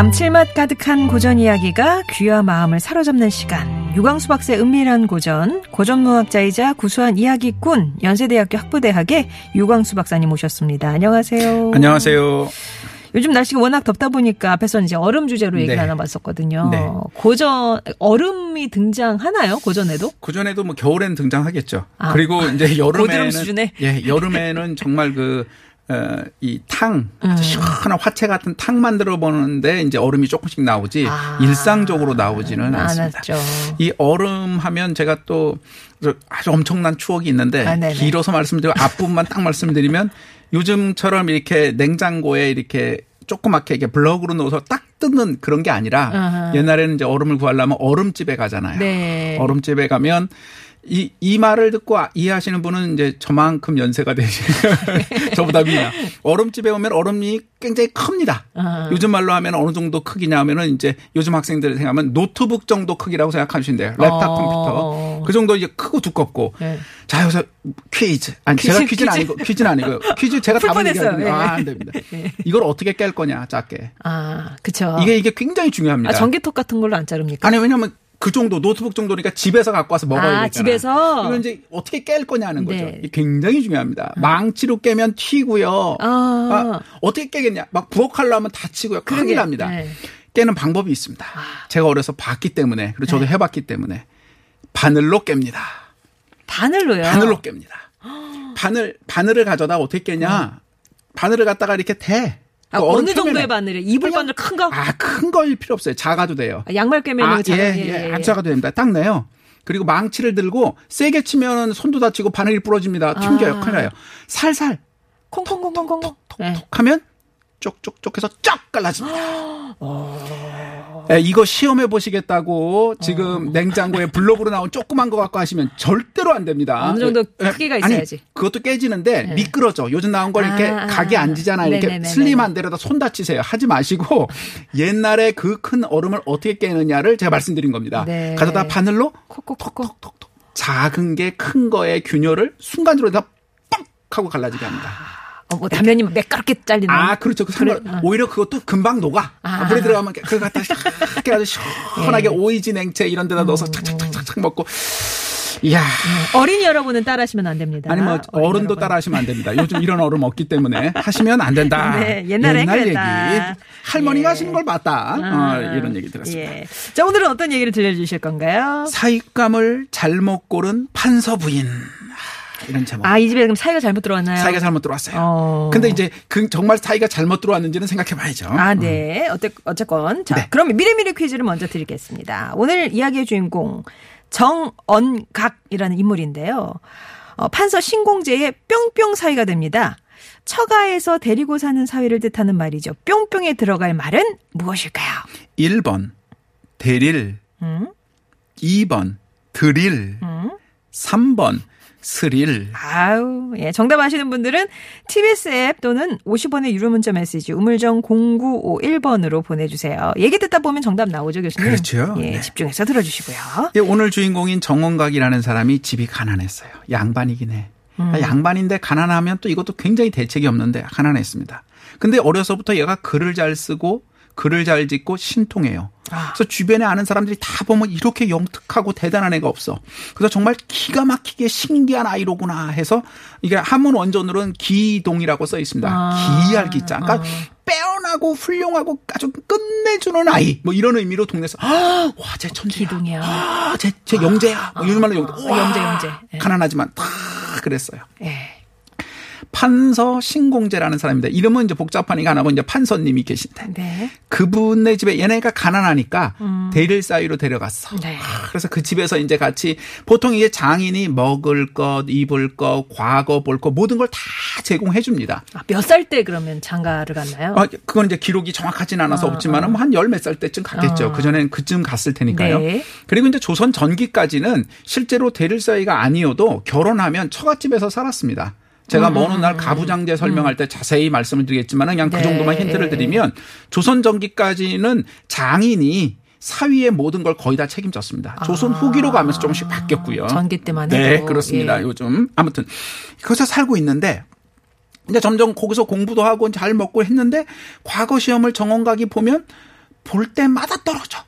감칠맛 가득한 고전 이야기가 귀와 마음을 사로잡는 시간. 유광수 박사의 은밀한 고전, 고전무학자이자 구수한 이야기꾼, 연세대학교 학부대학의 유광수 박사님 모셨습니다. 안녕하세요. 안녕하세요. 요즘 날씨가 워낙 덥다 보니까 앞에서 이제 얼음 주제로 얘기 네. 나눠봤었거든요. 네. 고전, 얼음이 등장하나요? 고전에도? 그 전에도 뭐 겨울엔 등장하겠죠. 아. 그리고 이제 여름에는 수준에? 예, 여름에는 정말 그 어, 이 탕, 음. 시원한 화채 같은 탕 만들어 보는데 이제 얼음이 조금씩 나오지 아. 일상적으로 나오지는 않습니다. 않았죠. 이 얼음 하면 제가 또 아주 엄청난 추억이 있는데 아. 길어서 말씀드리고 앞부분만 딱 말씀드리면 요즘처럼 이렇게 냉장고에 이렇게 조그맣게 이렇게 블럭으로 넣어서 딱 뜯는 그런 게 아니라 아하. 옛날에는 이제 얼음을 구하려면 얼음집에 가잖아요. 네. 얼음집에 가면 이, 이 말을 듣고 아- 이해하시는 분은 이제 저만큼 연세가 되시고 저보다 위나 얼음집에 오면 얼음이 굉장히 큽니다. 아. 요즘 말로 하면 어느 정도 크기냐 하면은 이제 요즘 학생들 생각하면 노트북 정도 크기라고 생각하시면 돼요. 랩탑 어. 컴퓨터. 그 정도 이제 크고 두껍고. 네. 자, 여기서 퀴즈. 아니, 퀴즈, 제가 퀴즈는 퀴즈. 아니고, 퀴즈는 아니고요. 퀴즈 제가 답을. 얘기하거든요. 예. 아, 안 됩니다. 이걸 어떻게 깰 거냐, 작게. 아, 그쵸. 이게, 이게 굉장히 중요합니다. 아, 전기톱 같은 걸로 안 자릅니까? 아니 왜냐면 그 정도 노트북 정도니까 집에서 갖고 와서 먹어야 아, 되잖아요. 집에서? 이건 이제 어떻게 깰 거냐는 거죠. 네. 굉장히 중요합니다. 망치로 깨면 튀고요. 아. 아, 어떻게 깨겠냐? 막 부엌칼로 하면 다치고요. 큰일 그러게. 납니다. 네. 깨는 방법이 있습니다. 제가 어려서 봤기 때문에 그리고 저도 네. 해봤기 때문에 바늘로 깹니다. 바늘로요. 바늘로 깹니다. 바늘 바늘을 가져다 어떻게 깨냐? 바늘을 갖다가 이렇게 대. 아, 그 어느 정도의. 바늘이에요? 이불 바늘 큰 거? 아, 큰 거일 필요 없어요. 작아도 돼요. 아, 양말 꿰매는 아, 거 작은 예, 예, 예, 예, 아, 작아도 됩니다. 딱 내요. 그리고 망치를 들고 세게 치면 손도 다치고 바늘이 부러집니다. 튕겨요. 아. 큰일 나요. 살살 콩콩콩콩콩. 네. 톡 하면 쪽쪽쪽 해서 쫙 갈라집니다. 예, 이거 시험해 보시겠다고 지금 어. 냉장고에 블록으로 나온 조그만 거 갖고 하시면 절대로 안 됩니다. 어느 정도 예, 크기가 아니, 있어야지. 그것도 깨지는데 미끄러져. 요즘 나온 걸 이렇게 아, 각이 안 지잖아요. 이렇게 네네네네. 슬림한 데려다 손 다치세요. 하지 마시고 옛날에 그 큰 얼음을 어떻게 깨느냐를 제가 말씀드린 겁니다. 네. 가져다 바늘로 콕콕콕콕. 작은 게 큰 거의 균열을 순간적으로 다뻥 하고 갈라지게 합니다. 어, 뭐 단면이 매끄럽게 잘리는. 아, 그렇죠. 그 그래, 어. 오히려 그것도 금방 녹아. 아. 물에 들어가면 그걸 갖다 샥 해가지고 시원하게 예. 오이지 냉채 이런 데다 넣어서 음. 착착착착 먹고. 이야. 어린이 여러분은 따라하시면 안 됩니다. 아니 뭐 어른도 여러분. 따라 하시면 안 됩니다. 요즘 이런 얼음 없기 때문에 하시면 안 된다. 네, 옛날엔 옛날 그랬다. 얘기. 할머니가 예. 하시는 걸 봤다. 아, 어, 이런 얘기 들었습니다. 예. 자, 오늘은 어떤 얘기를 들려주실 건가요? 사익감을 잘못 고른 판서 부인. 하, 이런 제목. 아, 이 집에 그럼 사이가 잘못 들어왔나요? 사이가 잘못 들어왔어요. 어. 근데 이제 그 정말 사이가 잘못 들어왔는지는 생각해 봐야죠. 아, 네. 어때, 어쨌건. 자, 네. 그러면 미리미리 퀴즈를 먼저 드리겠습니다. 오늘 이야기의 주인공, 정언각이라는 인물인데요. 어, 판서 신공제의 뿅뿅 사위가 됩니다. 처가에서 데리고 사는 사위를 뜻하는 말이죠. 뿅뿅에 들어갈 말은 무엇일까요? 1번 대릴, 음? 2번 드릴, 음? 3번 스릴. 아우, 예. 정답 아시는 분들은 TBS 앱 또는 50원의 유료 문자 메시지 우물정 0951번으로 보내주세요. 얘기 듣다 보면 정답 나오죠, 교수님? 그렇죠. 예, 네. 집중해서 들어주시고요. 예, 오늘 주인공인 정원각이라는 사람이 집이 가난했어요. 양반이긴 해. 음. 아, 양반인데 가난하면 또 이것도 굉장히 대책이 없는데 가난했습니다. 근데 어려서부터 얘가 글을 잘 쓰고 글을 잘 짓고 신통해요. 아. 그래서 주변에 아는 사람들이 다 보면 이렇게 영특하고 대단한 애가 없어. 그래서 정말 기가 막히게 신기한 아이로구나 해서 이게 한문 원전으로는 기동이라고 써 있습니다. 아. 기할 기자. 그러니까 빼어나고 훌륭하고 아주 끝내주는 아이. 뭐 이런 의미로 동네에서 아, 와, 쟤 천재야. 기동이야. 아, 쟤, 쟤 영재야. 뭐 요즘 말로 영재. 아, 영재, 영재. 예. 가난하지만 다 그랬어요. 예. 판서 신공재라는 사람입니다. 이름은 이제 복잡하니까 안 하고 이제 판서님이 계신데 네. 그분네 집에 얘네가 가난하니까 대릴 사이로 데려갔어. 네. 아, 그래서 그 집에서 이제 같이 보통 이게 장인이 먹을 것, 입을 것, 과거 볼 것 모든 걸 다 제공해 줍니다. 아, 몇살 때 그러면 장가를 갔나요? 아, 그건 이제 기록이 정확하진 않아서 어, 없지만은 한열 몇 살 때쯤 갔겠죠. 어. 그전엔 그쯤 갔을 테니까요. 네. 그리고 이제 조선 전기까지는 실제로 대릴 사이가 아니어도 결혼하면 처갓집에서 살았습니다. 제가 먼 훗날 가부장제 설명할 때 자세히 말씀을 드리겠지만 그냥 네. 그 정도만 힌트를 드리면 조선 전기까지는 장인이 사위의 모든 걸 거의 다 책임졌습니다. 조선 후기로 가면서 조금씩 바뀌었고요. 아. 전기 때만 해도. 네, 그렇습니다. 예. 요즘 아무튼 거기서 살고 있는데 이제 점점 거기서 공부도 하고 잘 먹고 했는데 과거 시험을 정원각이 보면 볼 때마다 떨어져.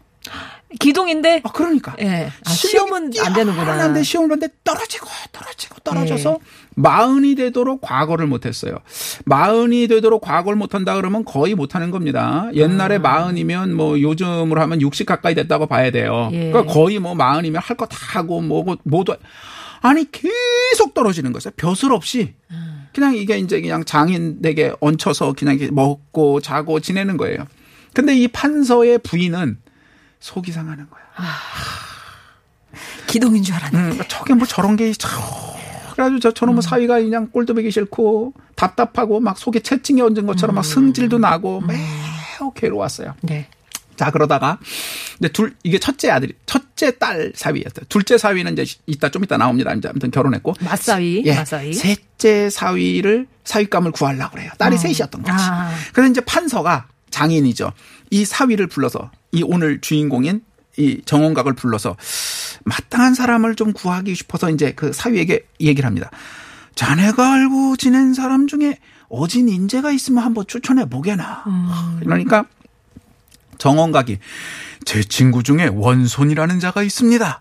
기동인데. 아, 그러니까. 예. 아, 시험은 안 되는구나. 뛰어난데 시험을 봤는데 떨어지고 떨어지고 떨어져서 마흔이 되도록 과거를 못했어요. 마흔이 되도록 과거를 못한다 그러면 거의 못하는 겁니다. 옛날에 아. 마흔이면 뭐 요즘으로 하면 60 가까이 됐다고 봐야 돼요. 예. 그러니까 거의 뭐 마흔이면 할 거 다 하고 뭐고 모두 아니 계속 떨어지는 거죠. 벼슬 없이 음. 그냥 이게 이제 그냥 장인에게 얹혀서 그냥 먹고 자고 지내는 거예요. 근데 이 판서의 부인은 속이 상하는 거야. 기동인 줄 알았는데. 음, 저게 뭐 저런 게 저, 그래가지고 저 저놈의 사위가 그냥 꼴도 보기 싫고 답답하고 막 속에 채찍이 얹은 것처럼 막 승질도 나고 매우 괴로웠어요. 네. 자 그러다가 근데 둘 이게 첫째 아들이 첫째 딸 사위였어요. 둘째 사위는 이제 이따 좀 이따 나옵니다. 아무튼 결혼했고 맞사위. 예, 맞사위. 셋째 사위를 사위감을 구하려고 그래요. 딸이 셋이었던 거지. 아. 그래서 이제 판서가 장인이죠. 이 사위를 불러서 이 오늘 주인공인 이 정원각을 불러서 마땅한 사람을 좀 구하기 싶어서 이제 그 사위에게 얘기를 합니다. 자네가 알고 지낸 사람 중에 어진 인재가 있으면 한번 추천해 보게나. 그러니까 정원각이 제 친구 중에 원손이라는 자가 있습니다.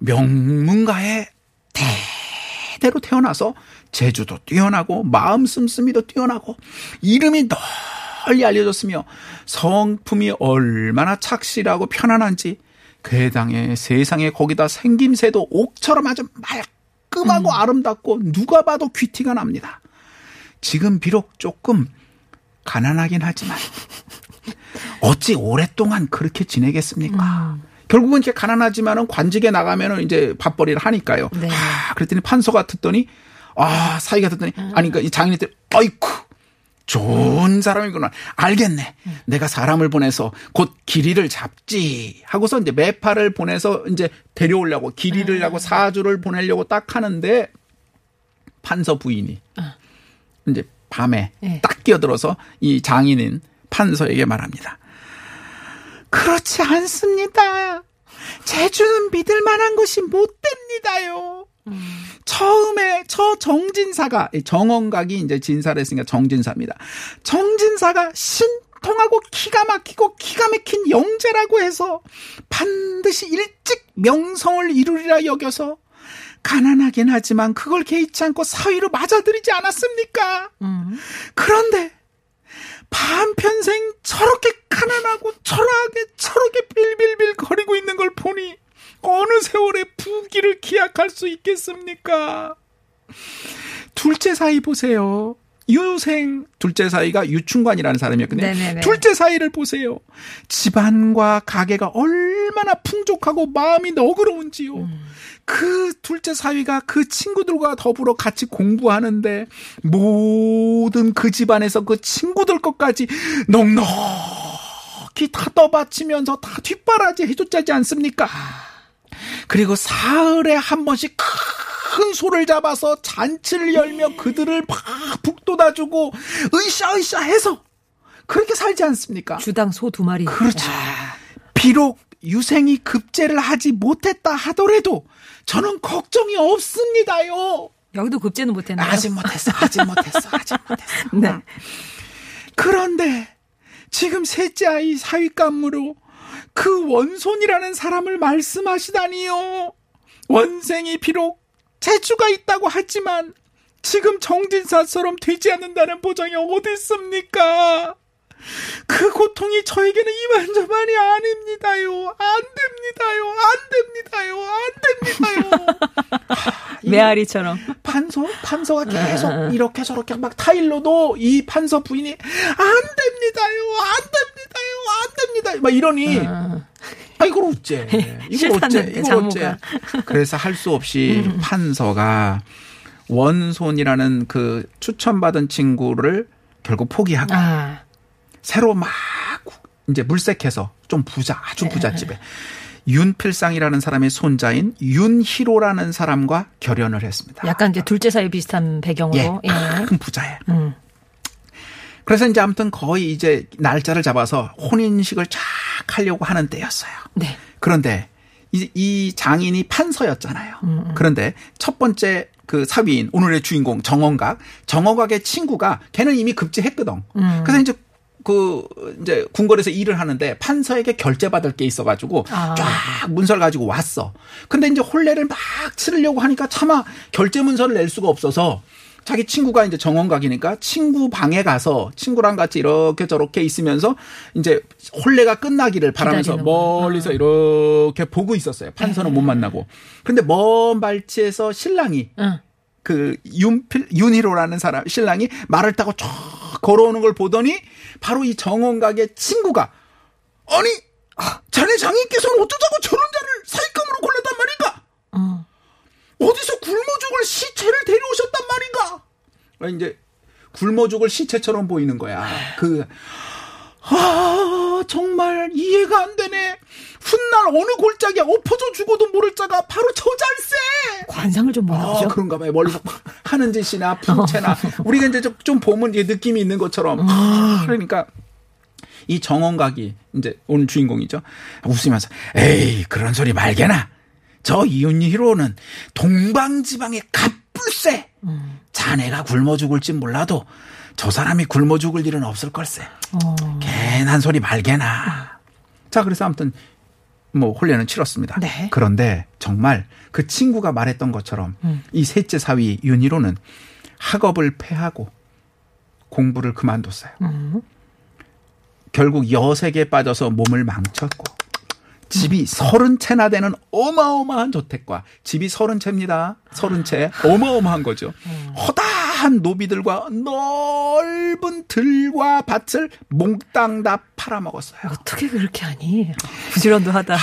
명문가의 대대로 태어나서 재주도 뛰어나고 마음 씀씀이도 뛰어나고 이름이 널리 알려졌으며 성품이 얼마나 착실하고 편안한지 괴당에 세상에 거기다 생김새도 옥처럼 아주 말끔하고 아름답고 누가 봐도 귀티가 납니다. 지금 비록 조금 가난하긴 하지만 어찌 오랫동안 그렇게 지내겠습니까? 결국은 이렇게 가난하지만은 관직에 나가면은 이제 밥벌이를 하니까요. 네. 아, 그랬더니 판서가 듣더니 아, 사이가 듣더니 아니 그러니까 이 장인이 듣 아이쿠 좋은 사람이구나. 알겠네. 내가 사람을 보내서 곧 길이를 잡지 하고서 이제 매파를 보내서 이제 데려오려고 길이를 하고 사주를 보내려고 딱 하는데 판서 부인이 이제 밤에 네. 딱 끼어들어서 이 장인인 판서에게 말합니다. 그렇지 않습니다. 제주는 믿을 만한 것이 못 됩니다요. 처음에 저 정진사가 이 정원각이 이제 진사를 했으니까 정진사입니다. 정진사가 신통하고 기가 막히고 기가 막힌 영재라고 해서 반드시 일찍 명성을 이루리라 여겨서 가난하긴 하지만 그걸 개의치 않고 사위로 맞아들이지 않았습니까? 그런데 반편생 저렇게 가난하고 초라하게 저렇게 빌빌빌 거리고 있는 걸 보니 어느 세월에 부귀를 기약할 수 있겠습니까? 둘째 사이 보세요. 유생 둘째 사이가 유충관이라는 사람이었거든요. 네네네. 둘째 사이를 보세요. 집안과 가게가 얼마나 풍족하고 마음이 너그러운지요. 그 둘째 사위가 그 친구들과 더불어 같이 공부하는데 모든 그 집안에서 그 친구들 것까지 넉넉히 다 떠받치면서 다 뒷바라지 해줬지 않습니까? 그리고 사흘에 한 번씩 큰 소를 잡아서 잔치를 열며 그들을 막 북돋아주고 으쌰으쌰 해서 그렇게 살지 않습니까? 주당 소 두 마리. 그렇죠. 야, 비록 유생이 급제를 하지 못했다 하더라도 저는 걱정이 없습니다요. 여기도 급제는 못했나요? 아직 못했어, 아직 못했어, 아직 못했어. 네. 그런데 지금 셋째 아이 사위감으로 그 원손이라는 사람을 말씀하시다니요. 원생이 비록 재주가 있다고 하지만 지금 정진사처럼 되지 않는다는 보장이 어디 있습니까? 그 고통이 저에게는 이만저만이 아닙니다요. 안 됩니다요. 안 됩니다요. 안 됩니다요. 메아리처럼. 판서 판서가 계속 이렇게 저렇게 막 타일로도 이 판서 부인이 안 됩니다요. 안 됩니다요. 안 됩니다. 막 이러니 아 이걸 어째? 이걸 어째? 이걸 장모가. 어째? 그래서 할 수 없이 판서가 원손이라는 그 추천받은 친구를 결국 포기하고 아. 새로 막 이제 물색해서 좀 부자 아주 부잣집에 윤필상이라는 사람의 손자인 윤희로라는 사람과 결연을 했습니다. 약간 이제 둘째 사이 비슷한 배경으로. 예. 큰 부자에. 음. 그래서 이제 아무튼 거의 이제 날짜를 잡아서 혼인식을 쫙 하려고 하는 때였어요. 네. 그런데 이, 이 장인이 판서였잖아요. 그런데 첫 번째 그 사위인 오늘의 주인공 정원각, 정원각의 친구가 걔는 이미 급제했거든. 그래서 이제 그 이제 궁궐에서 일을 하는데 판서에게 결제 받을 게 있어가지고 아. 쫙 문서를 가지고 왔어. 근데 이제 혼례를 막 치르려고 하니까 차마 결제 문서를 낼 수가 없어서 자기 친구가 이제 정원각이니까 친구 방에 가서 친구랑 같이 이렇게 저렇게 있으면서 이제 혼례가 끝나기를 바라면서. 멀리서 이렇게 보고 있었어요. 판서는 못 만나고. 근데 먼 발치에서 신랑이 응. 그 윤필 윤희로라는 사람 신랑이 말을 타고 쫙 걸어오는 걸 보더니 바로 이 정원각의 친구가 아니 자네 장인께서는 어쩌자고 저런 자를 사익감으로 골랐단 말인가? 어. 어디서 굶어 죽을 시체를 데려오셨단 말인가? 아, 이제 굶어 죽을 시체처럼 보이는 거야. 그, 아, 정말 이해가 안 되네. 훗날 어느 골짜기에 엎어져 죽어도 모를 자가 바로 저 잘세! 관상을 좀 보나 아, 보죠. 그런가 봐요. 멀리서 하는 짓이나 풍채나. 우리가 이제 좀- 좀 보면 이게 느낌이 있는 것처럼. 아, 그러니까 이 정원각이 이제 오늘 주인공이죠. 웃으면서 에이 그런 소리 말게나. 저 이윤희로는 동방지방의 갑불세. 자네가 굶어 죽을진 몰라도 저 사람이 굶어 죽을 일은 없을 걸세. 어. 괜한 소리 말게나. 자 그래서 아무튼 뭐 혼례는 치렀습니다. 네. 그런데 정말 그 친구가 말했던 것처럼 이 셋째 사위 윤희로는 학업을 폐하고 공부를 그만뒀어요. 결국 여색에 빠져서 몸을 망쳤고 집이 서른 채나 되는 어마어마한 저택과 집이 서른 채입니다. 서른 채 어마어마한 거죠. 허다 한 노비들과 넓은 들과 밭을 몽땅 다 팔아먹었어요. 어떻게 그렇게 하니? 부지런도 하다. 아,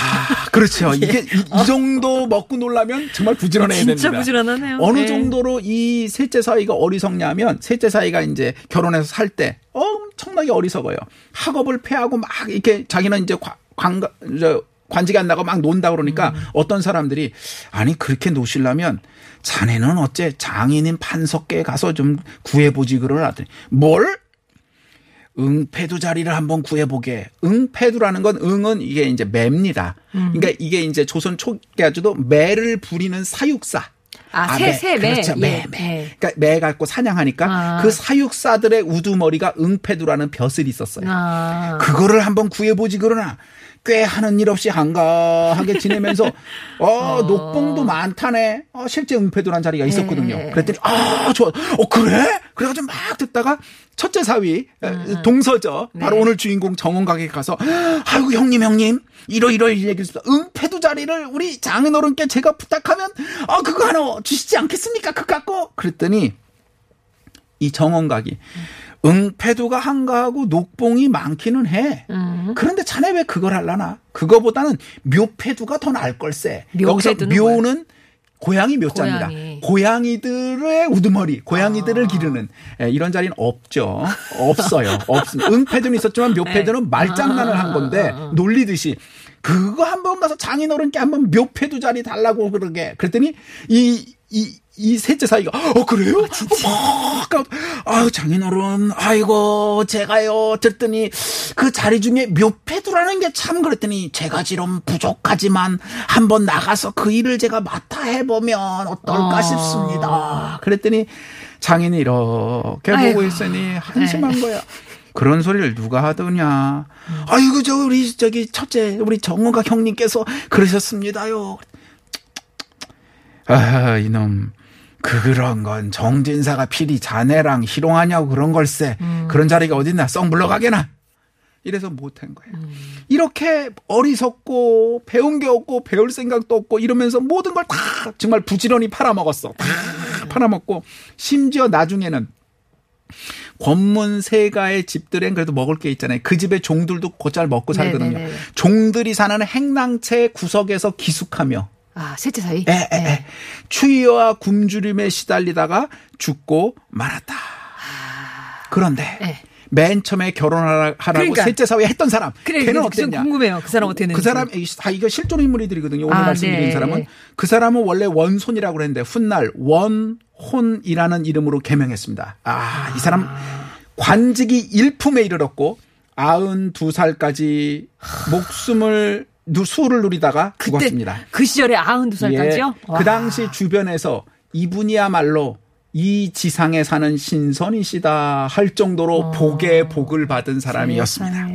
그렇죠. 이게 이, 이 정도 먹고 놀라면 정말 부지런해야 됩니다. 진짜 부지런하네요. 어느 네. 정도로 이 셋째 사이가 어리석냐면 셋째 사이가 이제 결혼해서 살 때 엄청나게 어리석어요. 학업을 폐하고 막 이렇게 자기는 이제 관, 관, 저, 관직이 안 나고 막 논다 그러니까 음. 어떤 사람들이 아니 그렇게 노시려면 자네는 어째 장인인 판석계에 가서 좀 구해보지 그러더니 뭘? 응패두 자리를 한번 구해보게. 응패두라는 건 응은 이게 이제 매입니다. 음. 그러니까 이게 이제 조선 초기까지도 매를 부리는 사육사. 아, 새, 새, 매. 그렇죠. 매, 예, 매. 예. 그러니까 매 갖고 사냥하니까 아. 그 사육사들의 우두머리가 응패두라는 벼슬이 있었어요. 아. 그거를 한번 구해보지 그러나 꽤 하는 일 없이 한가하게 지내면서 어 녹봉도 많다네. 어, 실제 응패두란 자리가 있었거든요. 네. 그랬더니 아 좋아. 어 그래? 그래가지고 막 듣다가 첫째 사위 에, 동서죠. 바로 네. 오늘 주인공 정원각에 가서 아이고 형님 형님 이러이러 얘기를 했어. 응패두 자리를 우리 장인어른께 제가 부탁하면 아 그거 하나 주시지 않겠습니까? 그 갖고 그랬더니 이 정원각이 응패두가 한가하고 녹봉이 많기는 해. 음. 그런데 자네 왜 그걸 할라나? 그거보다는 묘패두가 더 나을 걸세. 여기서 묘는 고양이 묘자입니다. 고양이. 들의 우두머리, 고양이들을 아. 기르는 예, 이런 자리는 없죠. 없어요. 없습니다. 응패두는 있었지만 묘패두는 네. 말장난을 한 건데 아. 놀리듯이 그거 한 번 가서 장인어른께 한번 묘패두 자리 달라고 그러게. 그랬더니 이 이, 이 셋째 사이가, 어, 그래요? 막, 까- 아유, 장인어른, 아이고, 제가요, 듣더니, 그 자리 중에 묘패두라는 게 참 그랬더니, 제가 지금 부족하지만, 한번 나가서 그 일을 제가 맡아 해보면 어떨까 어. 싶습니다. 그랬더니, 장인이 이렇게 보고 아이고. 있으니, 한심한 네. 거야. 그런 소리를 누가 하더냐. 아이고, 저, 우리, 저기, 첫째, 우리 정호각 형님께서 그러셨습니다요. 아, 이놈. 그런 건 정진사가 필히 자네랑 희롱하냐고 그런 걸세. 그런 자리가 어딨나? 썩 물러가게나. 이래서 못한 거예요. 이렇게 어리석고 배운 게 없고 배울 생각도 없고 이러면서 모든 걸 다 정말 부지런히 팔아먹었어. 다 팔아먹고 심지어 나중에는 권문 세가의 집들엔 그래도 먹을 게 있잖아요. 그 집의 종들도 곧잘 먹고 살거든요. 네네네. 종들이 사는 행랑채 구석에서 기숙하며 아, 셋째 사이? 에, 에, 에. 추위와 굶주림에 시달리다가 죽고 말았다. 그런데 네. 맨 처음에 결혼하라고 그러니까. 셋째 사회 했던 사람 그래, 걔는 어땠냐? 궁금해요. 그 사람 어떻게 됐는지. 그 사람 이- 다 이거 실존 인물이들이거든요. 오늘 아, 말씀드린 네. 사람은 그 사람은 원래 원손이라고 그랬는데 훗날 원혼이라는 이름으로 개명했습니다. 아, 이 사람 관직이 일품에 이르렀고 92살까지 목숨을 누- 수를 누리다가 죽었습니다. 그 시절에 92살까지요? 예, 그 당시 주변에서 이분이야말로 이 지상에 사는 신선이시다 할 정도로 복에 복을 받은 사람이었습니다.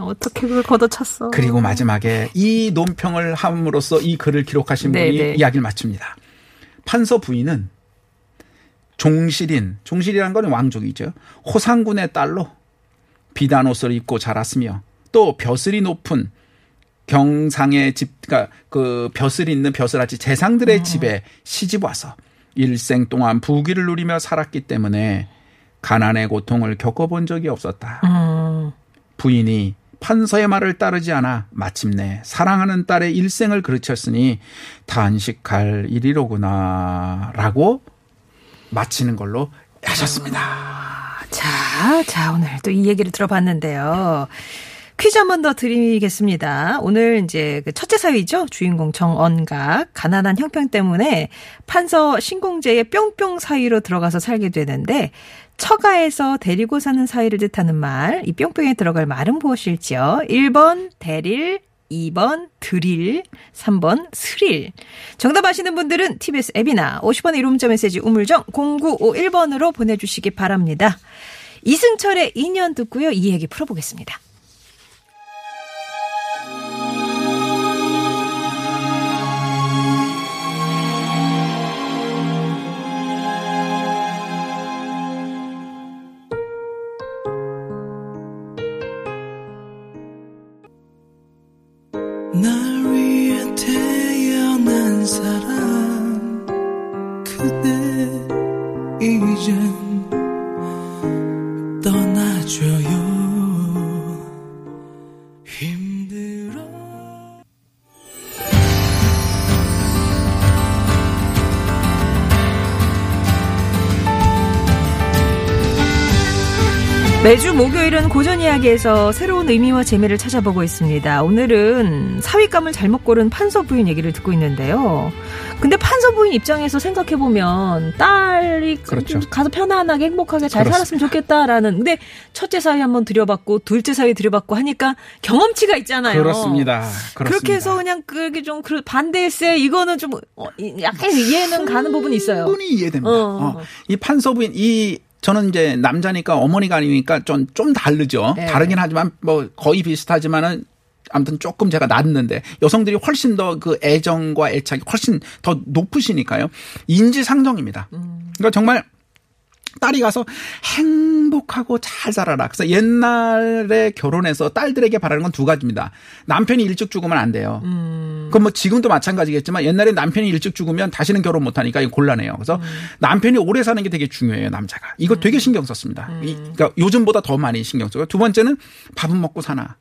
어떻게 그걸 걷어찼어? 그리고 마지막에 이 논평을 함으로써 이 글을 기록하신 분이 네네. 이야기를 마칩니다. 판서 부인은 종실인, 종실이라는 건 왕족이죠. 호상군의 딸로 비단 옷을 입고 자랐으며 또 벼슬이 높은 경상의 집, 그러니까 그 벼슬이 있는 벼슬아치 재상들의 집에 시집 와서 일생 동안 부귀를 누리며 살았기 때문에 가난의 고통을 겪어본 적이 없었다. 음, 부인이 판서의 말을 따르지 않아 마침내 사랑하는 딸의 일생을 그르쳤으니 단식할 일이로구나 라고 마치는 걸로 하셨습니다. 자, 자, 오늘 또 이 얘기를 들어봤는데요. 퀴즈 한 번 더 드리겠습니다. 오늘 이제 그 첫째 사위죠. 주인공 정언각. 가난한 형편 때문에 판서 신공제의 뿅뿅 사위로 들어가서 살게 되는데 처가에서 데리고 사는 사위를 뜻하는 말, 이 뿅뿅에 들어갈 말은 무엇일지요? 1번 대릴, 2번 드릴, 3번 스릴. 정답 아시는 분들은 TBS 앱이나 50원의 1호 문자 메시지 우물정 0951번으로 보내주시기 바랍니다. 이승철의 인연 듣고요. 이 얘기 풀어보겠습니다. 고전 이야기에서 새로운 의미와 재미를 찾아보고 있습니다. 오늘은 사윗감을 잘못 고른 판서 부인 얘기를 듣고 있는데요. 근데 판서 부인 입장에서 생각해 보면 딸이 그렇죠. 좀 가서 편안하게 행복하게 잘 그렇습니다. 살았으면 좋겠다라는. 근데 첫째 사위 한번 들여봤고 둘째 사위 들여봤고 하니까 경험치가 있잖아요. 그렇습니다. 그렇습니다. 그렇게 해서 그냥 그게 좀그 반대일세 이거는 좀 어, 이- 약간 이해는 가는 부분이 있어요. 충분히 이해됩니다. 어. 어. 이 판서 부인 이 저는 이제 남자니까 어머니가 아니니까 좀 좀 다르죠. 네. 다르긴 하지만 뭐 거의 비슷하지만은 아무튼 조금 제가 낫는데 여성들이 훨씬 더 그 애정과 애착이 훨씬 더 높으시니까요. 인지상정입니다. 그러니까 정말 딸이 가서 행복하고 잘 살아라. 그래서 옛날에 결혼해서 딸들에게 바라는 건 두 가지입니다. 남편이 일찍 죽으면 안 돼요. 그건 뭐 지금도 마찬가지겠지만 옛날에 남편이 일찍 죽으면 다시는 결혼 못 하니까 이거 곤란해요. 그래서 남편이 오래 사는 게 되게 중요해요, 남자가. 이거 되게 신경 썼습니다. 이- 그러니까 요즘보다 더 많이 신경 쓰고 두 번째는 밥은 먹고 사나.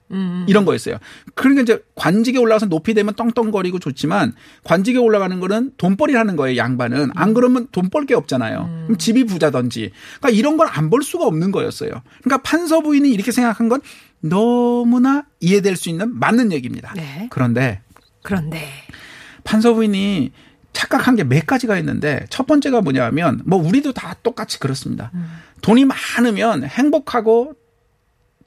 이런 거였어요. 그러니까 이제 관직에 올라가서 높이 되면 떵떵거리고 좋지만 관직에 올라가는 거는 돈벌이라는 거예요, 양반은. 안 그러면 돈 벌 게 없잖아요. 그럼 집이 부자든지. 그러니까 이런 걸안벌 수가 없는 거였어요. 그러니까 판서 부인이 이렇게 생각한 건 너무나 이해될 수 있는 맞는 얘기입니다. 네. 그런데 그런데 판서 부인이 착각한 게 몇 가지가 있는데 첫 번째가 뭐냐면 뭐 우리도 다 똑같이 그렇습니다. 돈이 많으면 행복하고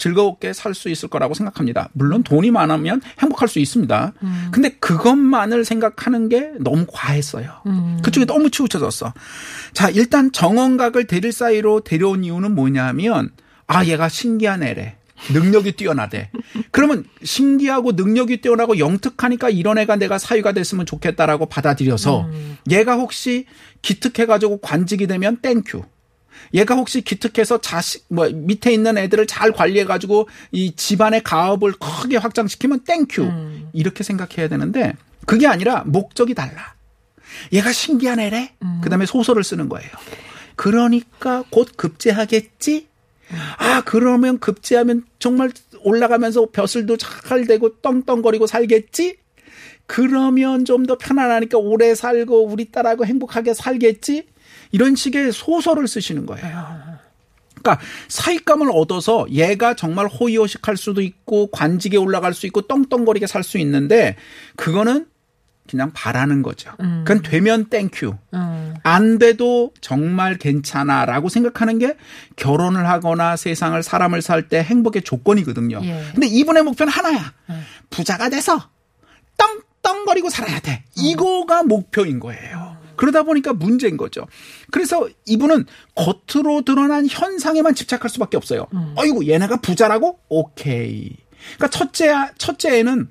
즐겁게 살 수 있을 거라고 생각합니다. 물론 돈이 많으면 행복할 수 있습니다. 근데 그것만을 생각하는 게 너무 과했어요. 그쪽에 너무 치우쳐졌어. 자, 일단 정원각을 데릴 사이로 데려온 이유는 뭐냐면 아, 얘가 신기한 애래. 능력이 뛰어나대. 그러면 신기하고 능력이 뛰어나고 영특하니까 이런 애가 내가 사위가 됐으면 좋겠다라고 받아들여서 얘가 혹시 기특해가지고 관직이 되면 thank you. 얘가 혹시 기특해서 자식 뭐 밑에 있는 애들을 잘 관리해 가지고 이 집안의 가업을 크게 확장시키면 thank you 음. 이렇게 생각해야 되는데 그게 아니라 목적이 달라. 얘가 신기한 애래. 음. 그다음에 소설을 쓰는 거예요. 그러니까 곧 급제하겠지. 아 그러면 급제하면 정말 올라가면서 벼슬도 잘 되고 떵떵거리고 살겠지. 그러면 좀 더 편안하니까 오래 살고 우리 딸하고 행복하게 살겠지. 이런 식의 소설을 쓰시는 거예요. 그러니까 사익감을 얻어서 얘가 정말 호의호식할 수도 있고 관직에 올라갈 수 있고 떵떵거리게 살 수 있는데 그거는 그냥 바라는 거죠. 그건 되면 thank you. 음. 안 돼도 정말 괜찮아 라고 생각하는 게 결혼을 하거나 세상을 사람을 살 때 행복의 조건이거든요. 예. 근데 이분의 목표는 하나야. 부자가 돼서 떵떵거리고 살아야 돼. 이거가 목표인 거예요. 그러다 보니까 문제인 거죠. 그래서 이분은 겉으로 드러난 현상에만 집착할 수밖에 없어요. 어이구 얘네가 부자라고? 오케이. 그러니까 첫째 첫째에는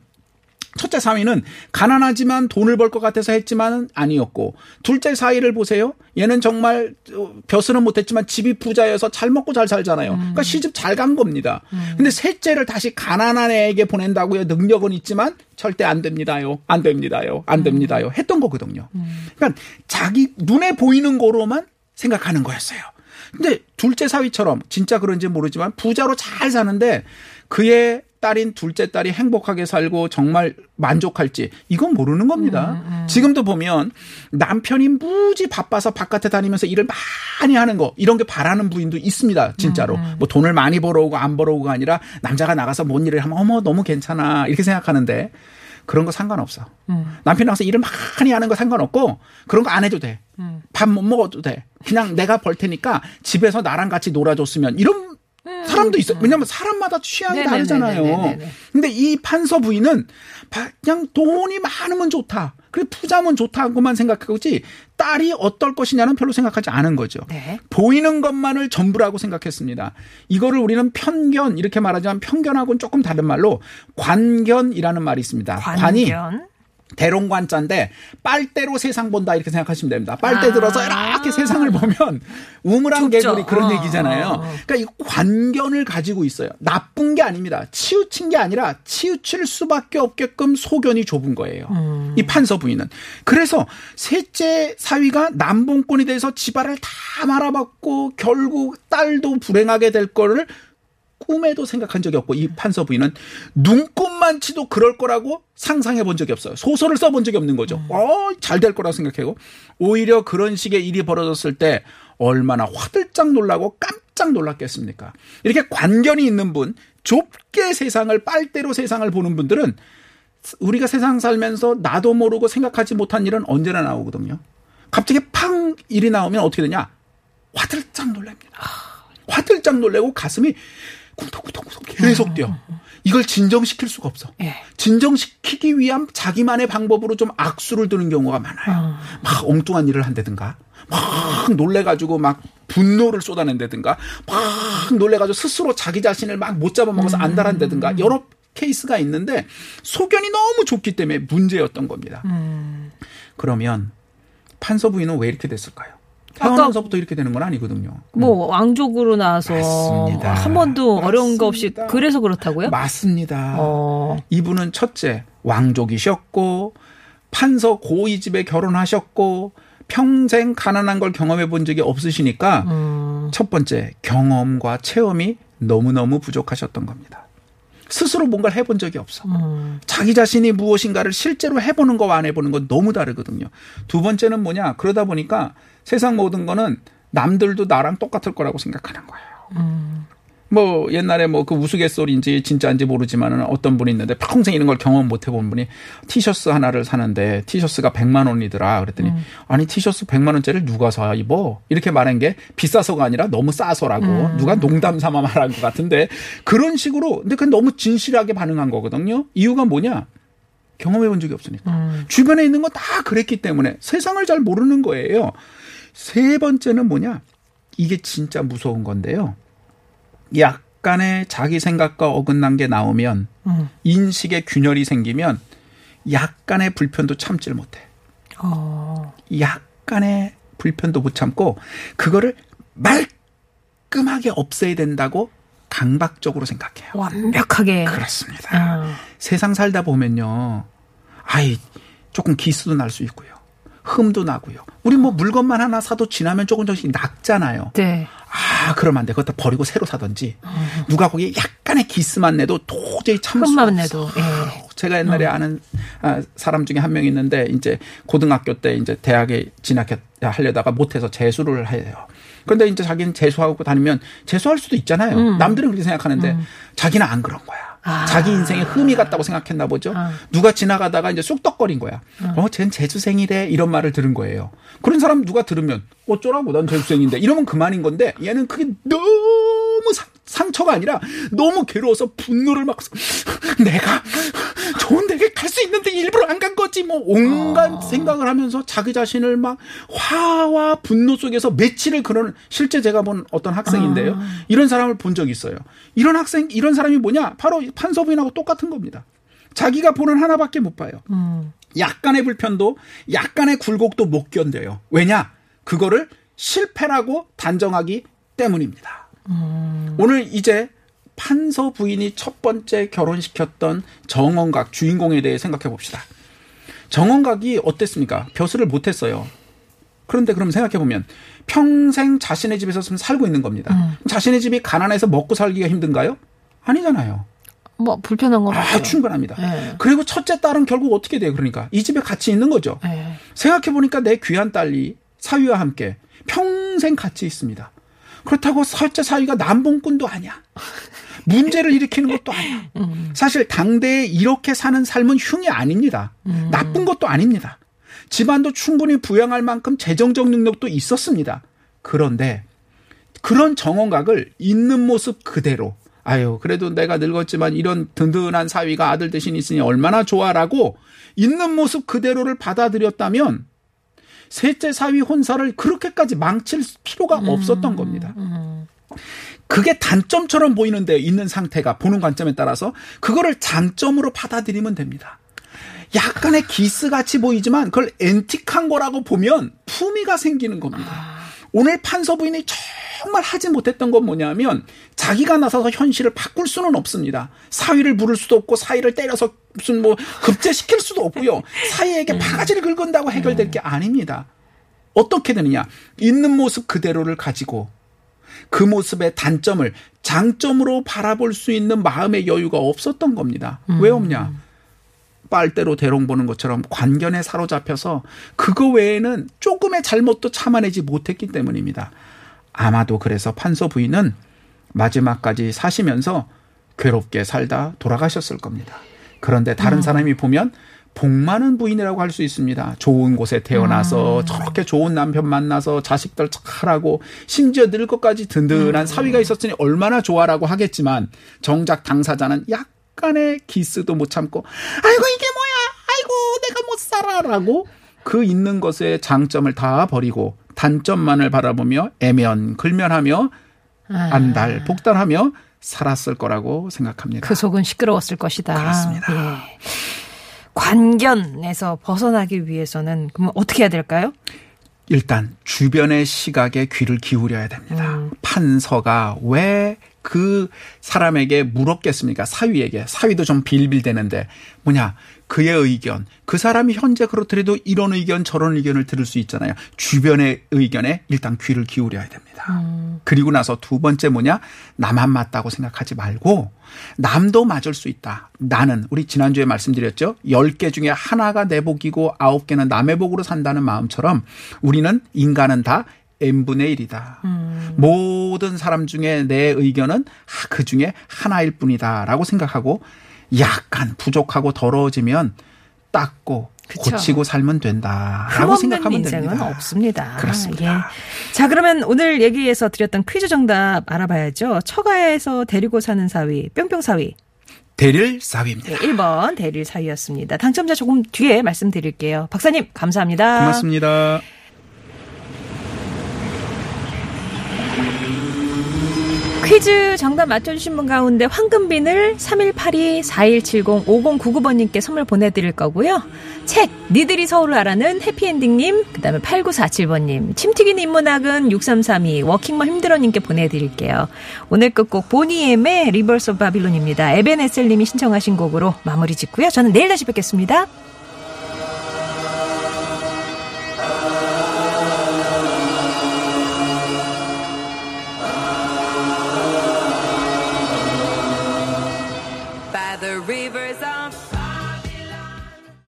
첫째 사위는 가난하지만 돈을 벌 것 같아서 했지만은 아니었고 둘째 사위를 보세요. 얘는 정말 어, 벼슬은 못했지만 집이 부자여서 잘 먹고 잘 살잖아요. 그러니까 시집 잘 간 겁니다. 근데 셋째를 다시 가난한 애에게 보낸다고요. 능력은 있지만 절대 안 됩니다요. 안 됩니다요. 안 됩니다요. 했던 거거든요. 그러니까 자기 눈에 보이는 거로만 생각하는 거였어요. 근데 둘째 사위처럼 진짜 그런지 모르지만 부자로 잘 사는데 그의 딸인 둘째 딸이 행복하게 살고 정말 만족할지 이건 모르는 겁니다. 지금도 보면 남편이 무지 바빠서 바깥에 다니면서 일을 많이 하는 거 이런 게 바라는 부인도 있습니다. 진짜로. 뭐 돈을 많이 벌어오고 안 벌어오고가 아니라 남자가 나가서 뭔 일을 하면 어머 너무 괜찮아 이렇게 생각하는데 그런 거 상관없어. 남편이 나가서 일을 많이 하는 거 상관없고 그런 거 안 해도 돼. 밥 못 먹어도 돼. 그냥 내가 벌 테니까 집에서 나랑 같이 놀아줬으면 이런 사람도 있어. 왜냐면 사람마다 취향이 네네네네네네. 다르잖아요. 근데 이 판서 부인은 바- 그냥 돈이 많으면 좋다. 그래 부자면 좋다고만 생각하고지 딸이 어떨 것이냐는 별로 생각하지 않은 거죠. 네. 보이는 것만을 전부라고 생각했습니다. 이거를 우리는 편견 이렇게 말하지만 편견하고는 조금 다른 말로 관견이라는 말이 있습니다. 관이 관견. 대롱관자인데 빨대로 세상 본다 이렇게 생각하시면 됩니다. 빨대 아. 들어서 이렇게 세상을 보면 우물한 좁죠. 개구리 그런 어. 얘기잖아요. 그러니까 이 관견을 가지고 있어요. 나쁜 게 아닙니다. 치우친 게 아니라 치우칠 수밖에 없게끔 소견이 좁은 거예요. 음. 이 판서 부인은. 그래서 셋째 사위가 남봉꾼이 돼서 집안을 다 말아먹고 결국 딸도 불행하게 될 거를 꿈에도 생각한 적이 없고 이 판서 부인은 눈꽃만치도 그럴 거라고 상상해 본 적이 없어요. 소설을 써본 적이 없는 거죠. 어, 잘 될 거라고 생각하고 오히려 그런 식의 일이 벌어졌을 때 얼마나 화들짝 놀라고 깜짝 놀랐겠습니까? 이렇게 관견이 있는 분, 좁게 세상을 빨대로 세상을 보는 분들은 우리가 세상 살면서 나도 모르고 생각하지 못한 일은 언제나 나오거든요. 갑자기 팡 일이 나오면 어떻게 되냐? 화들짝 놀랍니다. 화들짝 놀래고 가슴이 쿵덕쿵덕쿵덕 계속 뛰어. 이걸 진정시킬 수가 없어. 예. 진정시키기 위한 자기만의 방법으로 좀 악수를 두는 경우가 많아요. 막 엉뚱한 일을 한다든가, 막 놀래가지고 막 분노를 쏟아낸다든가, 막 놀래가지고 스스로 자기 자신을 막 못 잡아먹어서 안달한다든가, 여러 케이스가 있는데, 소견이 너무 좋기 때문에 문제였던 겁니다. 그러면 판서 부인은 왜 이렇게 됐을까요? 태어나서부터 이렇게 되는 건 아니거든요. 뭐 왕족으로 나와서 맞습니다. 한 번도 어려운 거 없이 맞습니다. 그래서 그렇다고요? 맞습니다. 어. 이분은 첫째 왕족이셨고 판서 고위 집에 결혼하셨고 평생 가난한 걸 경험해 본 적이 없으시니까 음. 첫 번째 경험과 체험이 너무너무 부족하셨던 겁니다. 스스로 뭔가를 해본 적이 없어. 음. 자기 자신이 무엇인가를 실제로 해보는 거와 안 해보는 건 너무 다르거든요. 두 번째는 뭐냐? 그러다 보니까 세상 모든 거는 남들도 나랑 똑같을 거라고 생각하는 거예요. 음. 뭐 옛날에 뭐 그 우스갯소리인지 진짜인지 모르지만은 어떤 분이 있는데 평생 이런 걸 경험 못 해본 분이 티셔츠 하나를 사는데 티셔츠가 100만 원이더라. 그랬더니 아니 티셔츠 100만 원짜리를 누가 사 입어? 이렇게 말한 게 비싸서가 아니라 너무 싸서라고 누가 농담 삼아 말한 것 같은데 그런 식으로 근데 그건 너무 진실하게 반응한 거거든요. 이유가 뭐냐? 경험해 본 적이 없으니까. 주변에 있는 거다 그랬기 때문에 세상을 잘 모르는 거예요. 세 번째는 뭐냐? 이게 진짜 무서운 건데요. 약간의 자기 생각과 어긋난 게 나오면 음. 인식의 균열이 생기면 약간의 불편도 참질 못해. 어. 약간의 불편도 못 참고 그거를 말끔하게 없애야 된다고 강박적으로 생각해요. 완벽하게. 그렇습니다. 아. 세상 살다 보면요. 아이, 조금 기스도 날 수 있고요. 흠도 나고요. 우리 뭐 물건만 하나 사도 지나면 조금 조금씩 낙잖아요. 네. 아, 그러면 안 돼. 그것도 버리고 새로 사든지. 누가 거기에 약간의 기스만 내도 도저히 참을 흠만 없어. 내도. 예. 제가 옛날에 아는 아, 사람 중에 한 명 있는데 이제 고등학교 때 이제 대학에 진학하려다가 못해서 재수를 해요. 그런데 이제 자기는 재수하고 다니면 재수할 수도 있잖아요. 남들은 그렇게 생각하는데 자기는 안 그런 거야. 아. 자기 인생에 흠이 같다고 생각했나 보죠. 아. 누가 지나가다가 이제 쑥덕거린 거야. 어, 쟨 재수생이래 이런 말을 들은 거예요. 그런 사람 누가 들으면 어쩌라고 난 재수생인데 이러면 그만인 건데 얘는 그게 너무 상, 상처가 아니라 너무 괴로워서 분노를 막 내가 좋은 데에 갈수 있는데 일부러 안 간 거지 뭐 온갖 생각을 하면서 자기 자신을 막 화와 분노 속에서 며칠을 그런 실제 제가 본 어떤 학생인데요. 이런 사람을 본 적이 있어요. 이런 학생 이런 사람이 뭐냐? 바로 판서부인하고 똑같은 겁니다. 자기가 보는 하나밖에 못 봐요. 약간의 불편도 약간의 굴곡도 못 견뎌요. 왜냐? 그거를 실패라고 단정하기 때문입니다. 오늘 이제 판서 부인이 첫 번째 결혼시켰던 정원각 주인공에 대해 생각해 봅시다. 정원각이 어땠습니까? 벼슬을 못했어요. 그런데 그럼 생각해 보면 평생 자신의 집에서 살고 있는 겁니다. 자신의 집이 가난해서 먹고 살기가 힘든가요? 아니잖아요. 뭐 불편한 건 아. 충분합니다. 네. 그리고 첫째 딸은 결국 어떻게 돼요? 그러니까 이 집에 같이 있는 거죠. 네. 생각해 보니까 내 귀한 딸이 사위와 함께 평생 같이 있습니다. 그렇다고 첫째 사위가 남봉꾼도 아니야. 문제를 일으키는 것도 아니야. 사실 당대에 이렇게 사는 삶은 흉이 아닙니다. 나쁜 것도 아닙니다. 집안도 충분히 부양할 만큼 재정적 능력도 있었습니다. 그런데 그런 정원각을 있는 모습 그대로 아유 그래도 내가 늙었지만 이런 든든한 사위가 아들 대신 있으니 얼마나 좋아라고 있는 모습 그대로를 받아들였다면 셋째 사위 혼사를 그렇게까지 망칠 필요가 없었던 겁니다. 그게 단점처럼 보이는데 있는 상태가 보는 관점에 따라서 그거를 장점으로 받아들이면 됩니다. 약간의 기스 같이 보이지만 그걸 앤틱한 거라고 보면 품위가 생기는 겁니다. 오늘 판서 부인이 정말 하지 못했던 건 뭐냐면 자기가 나서서 현실을 바꿀 수는 없습니다. 사위를 부를 수도 없고 사위를 때려서 무슨 뭐 급제시킬 수도 없고요. 사위에게 바가지를 긁은다고 해결될 게 아닙니다. 어떻게 되느냐? 있는 모습 그대로를 가지고 그 모습의 단점을 장점으로 바라볼 수 있는 마음의 여유가 없었던 겁니다. 왜 없냐? 빨대로 대롱 보는 것처럼 관견에 사로잡혀서 그거 외에는 조금의 잘못도 참아내지 못했기 때문입니다. 아마도 그래서 판서 부인은 마지막까지 사시면서 괴롭게 살다 돌아가셨을 겁니다. 그런데 다른 사람이 보면 복 많은 부인이라고 할 수 있습니다. 좋은 곳에 태어나서 저렇게 좋은 남편 만나서 자식들 잘하고 심지어 늙을 것까지 든든한 사위가 있었으니 얼마나 좋아라고 하겠지만 정작 당사자는 약 간의 기스도 못 참고 아이고 이게 뭐야 아이고 내가 못 살아라고 그 있는 것의 장점을 다 버리고 단점만을 바라보며 애면 글면하며 안달 복달하며 살았을 거라고 생각합니다. 그 속은 시끄러웠을 것이다. 그렇습니다. 예. 관견에서 벗어나기 위해서는 그러면 어떻게 해야 될까요? 일단 주변의 시각에 귀를 기울여야 됩니다. 음. 판서가 왜 그 사람에게 물었겠습니까? 사위에게. 사위도 좀 빌빌대는데 뭐냐? 그의 의견. 그 사람이 현재 그렇더라도 이런 의견 저런 의견을 들을 수 있잖아요. 주변의 의견에 일단 귀를 기울여야 됩니다. 음. 그리고 나서 두 번째 뭐냐? 나만 맞다고 생각하지 말고 남도 맞을 수 있다. 나는 우리 지난주에 말씀드렸죠. 10개 중에 하나가 내 복이고 9개는 남의 복으로 산다는 마음처럼 우리는 인간은 다 n분의 1이다. 모든 사람 중에 내 의견은 그 중에 하나일 뿐이다 라고 생각하고 약간 부족하고 더러워지면 닦고 그쵸. 고치고 살면 된다라고 생각하면 인생은 됩니다. 없습니다. 그렇습니다. 예. 자, 그러면 오늘 얘기에서 드렸던 퀴즈 정답 알아봐야죠. 처가에서 데리고 사는 사위, 뿅뿅 사위. 대릴 사위입니다. 네, 1번 대릴 사위였습니다. 당첨자 조금 뒤에 말씀드릴게요. 박사님, 감사합니다. 퀴즈 정답 맞춰주신 분 가운데 황금비늘 3182-4170-5099번님께 선물 보내드릴 거고요. 책 니들이 서울을 알아는 해피엔딩님 그 다음에 8947번님 침 튀기는 인문학은 6332 워킹맘 힘들어님께 보내드릴게요. 오늘 끝곡 보니엠의 Rivers of Babylon입니다. 에벤에셀님이 신청하신 곡으로 마무리 짓고요. 저는 내일 다시 뵙겠습니다.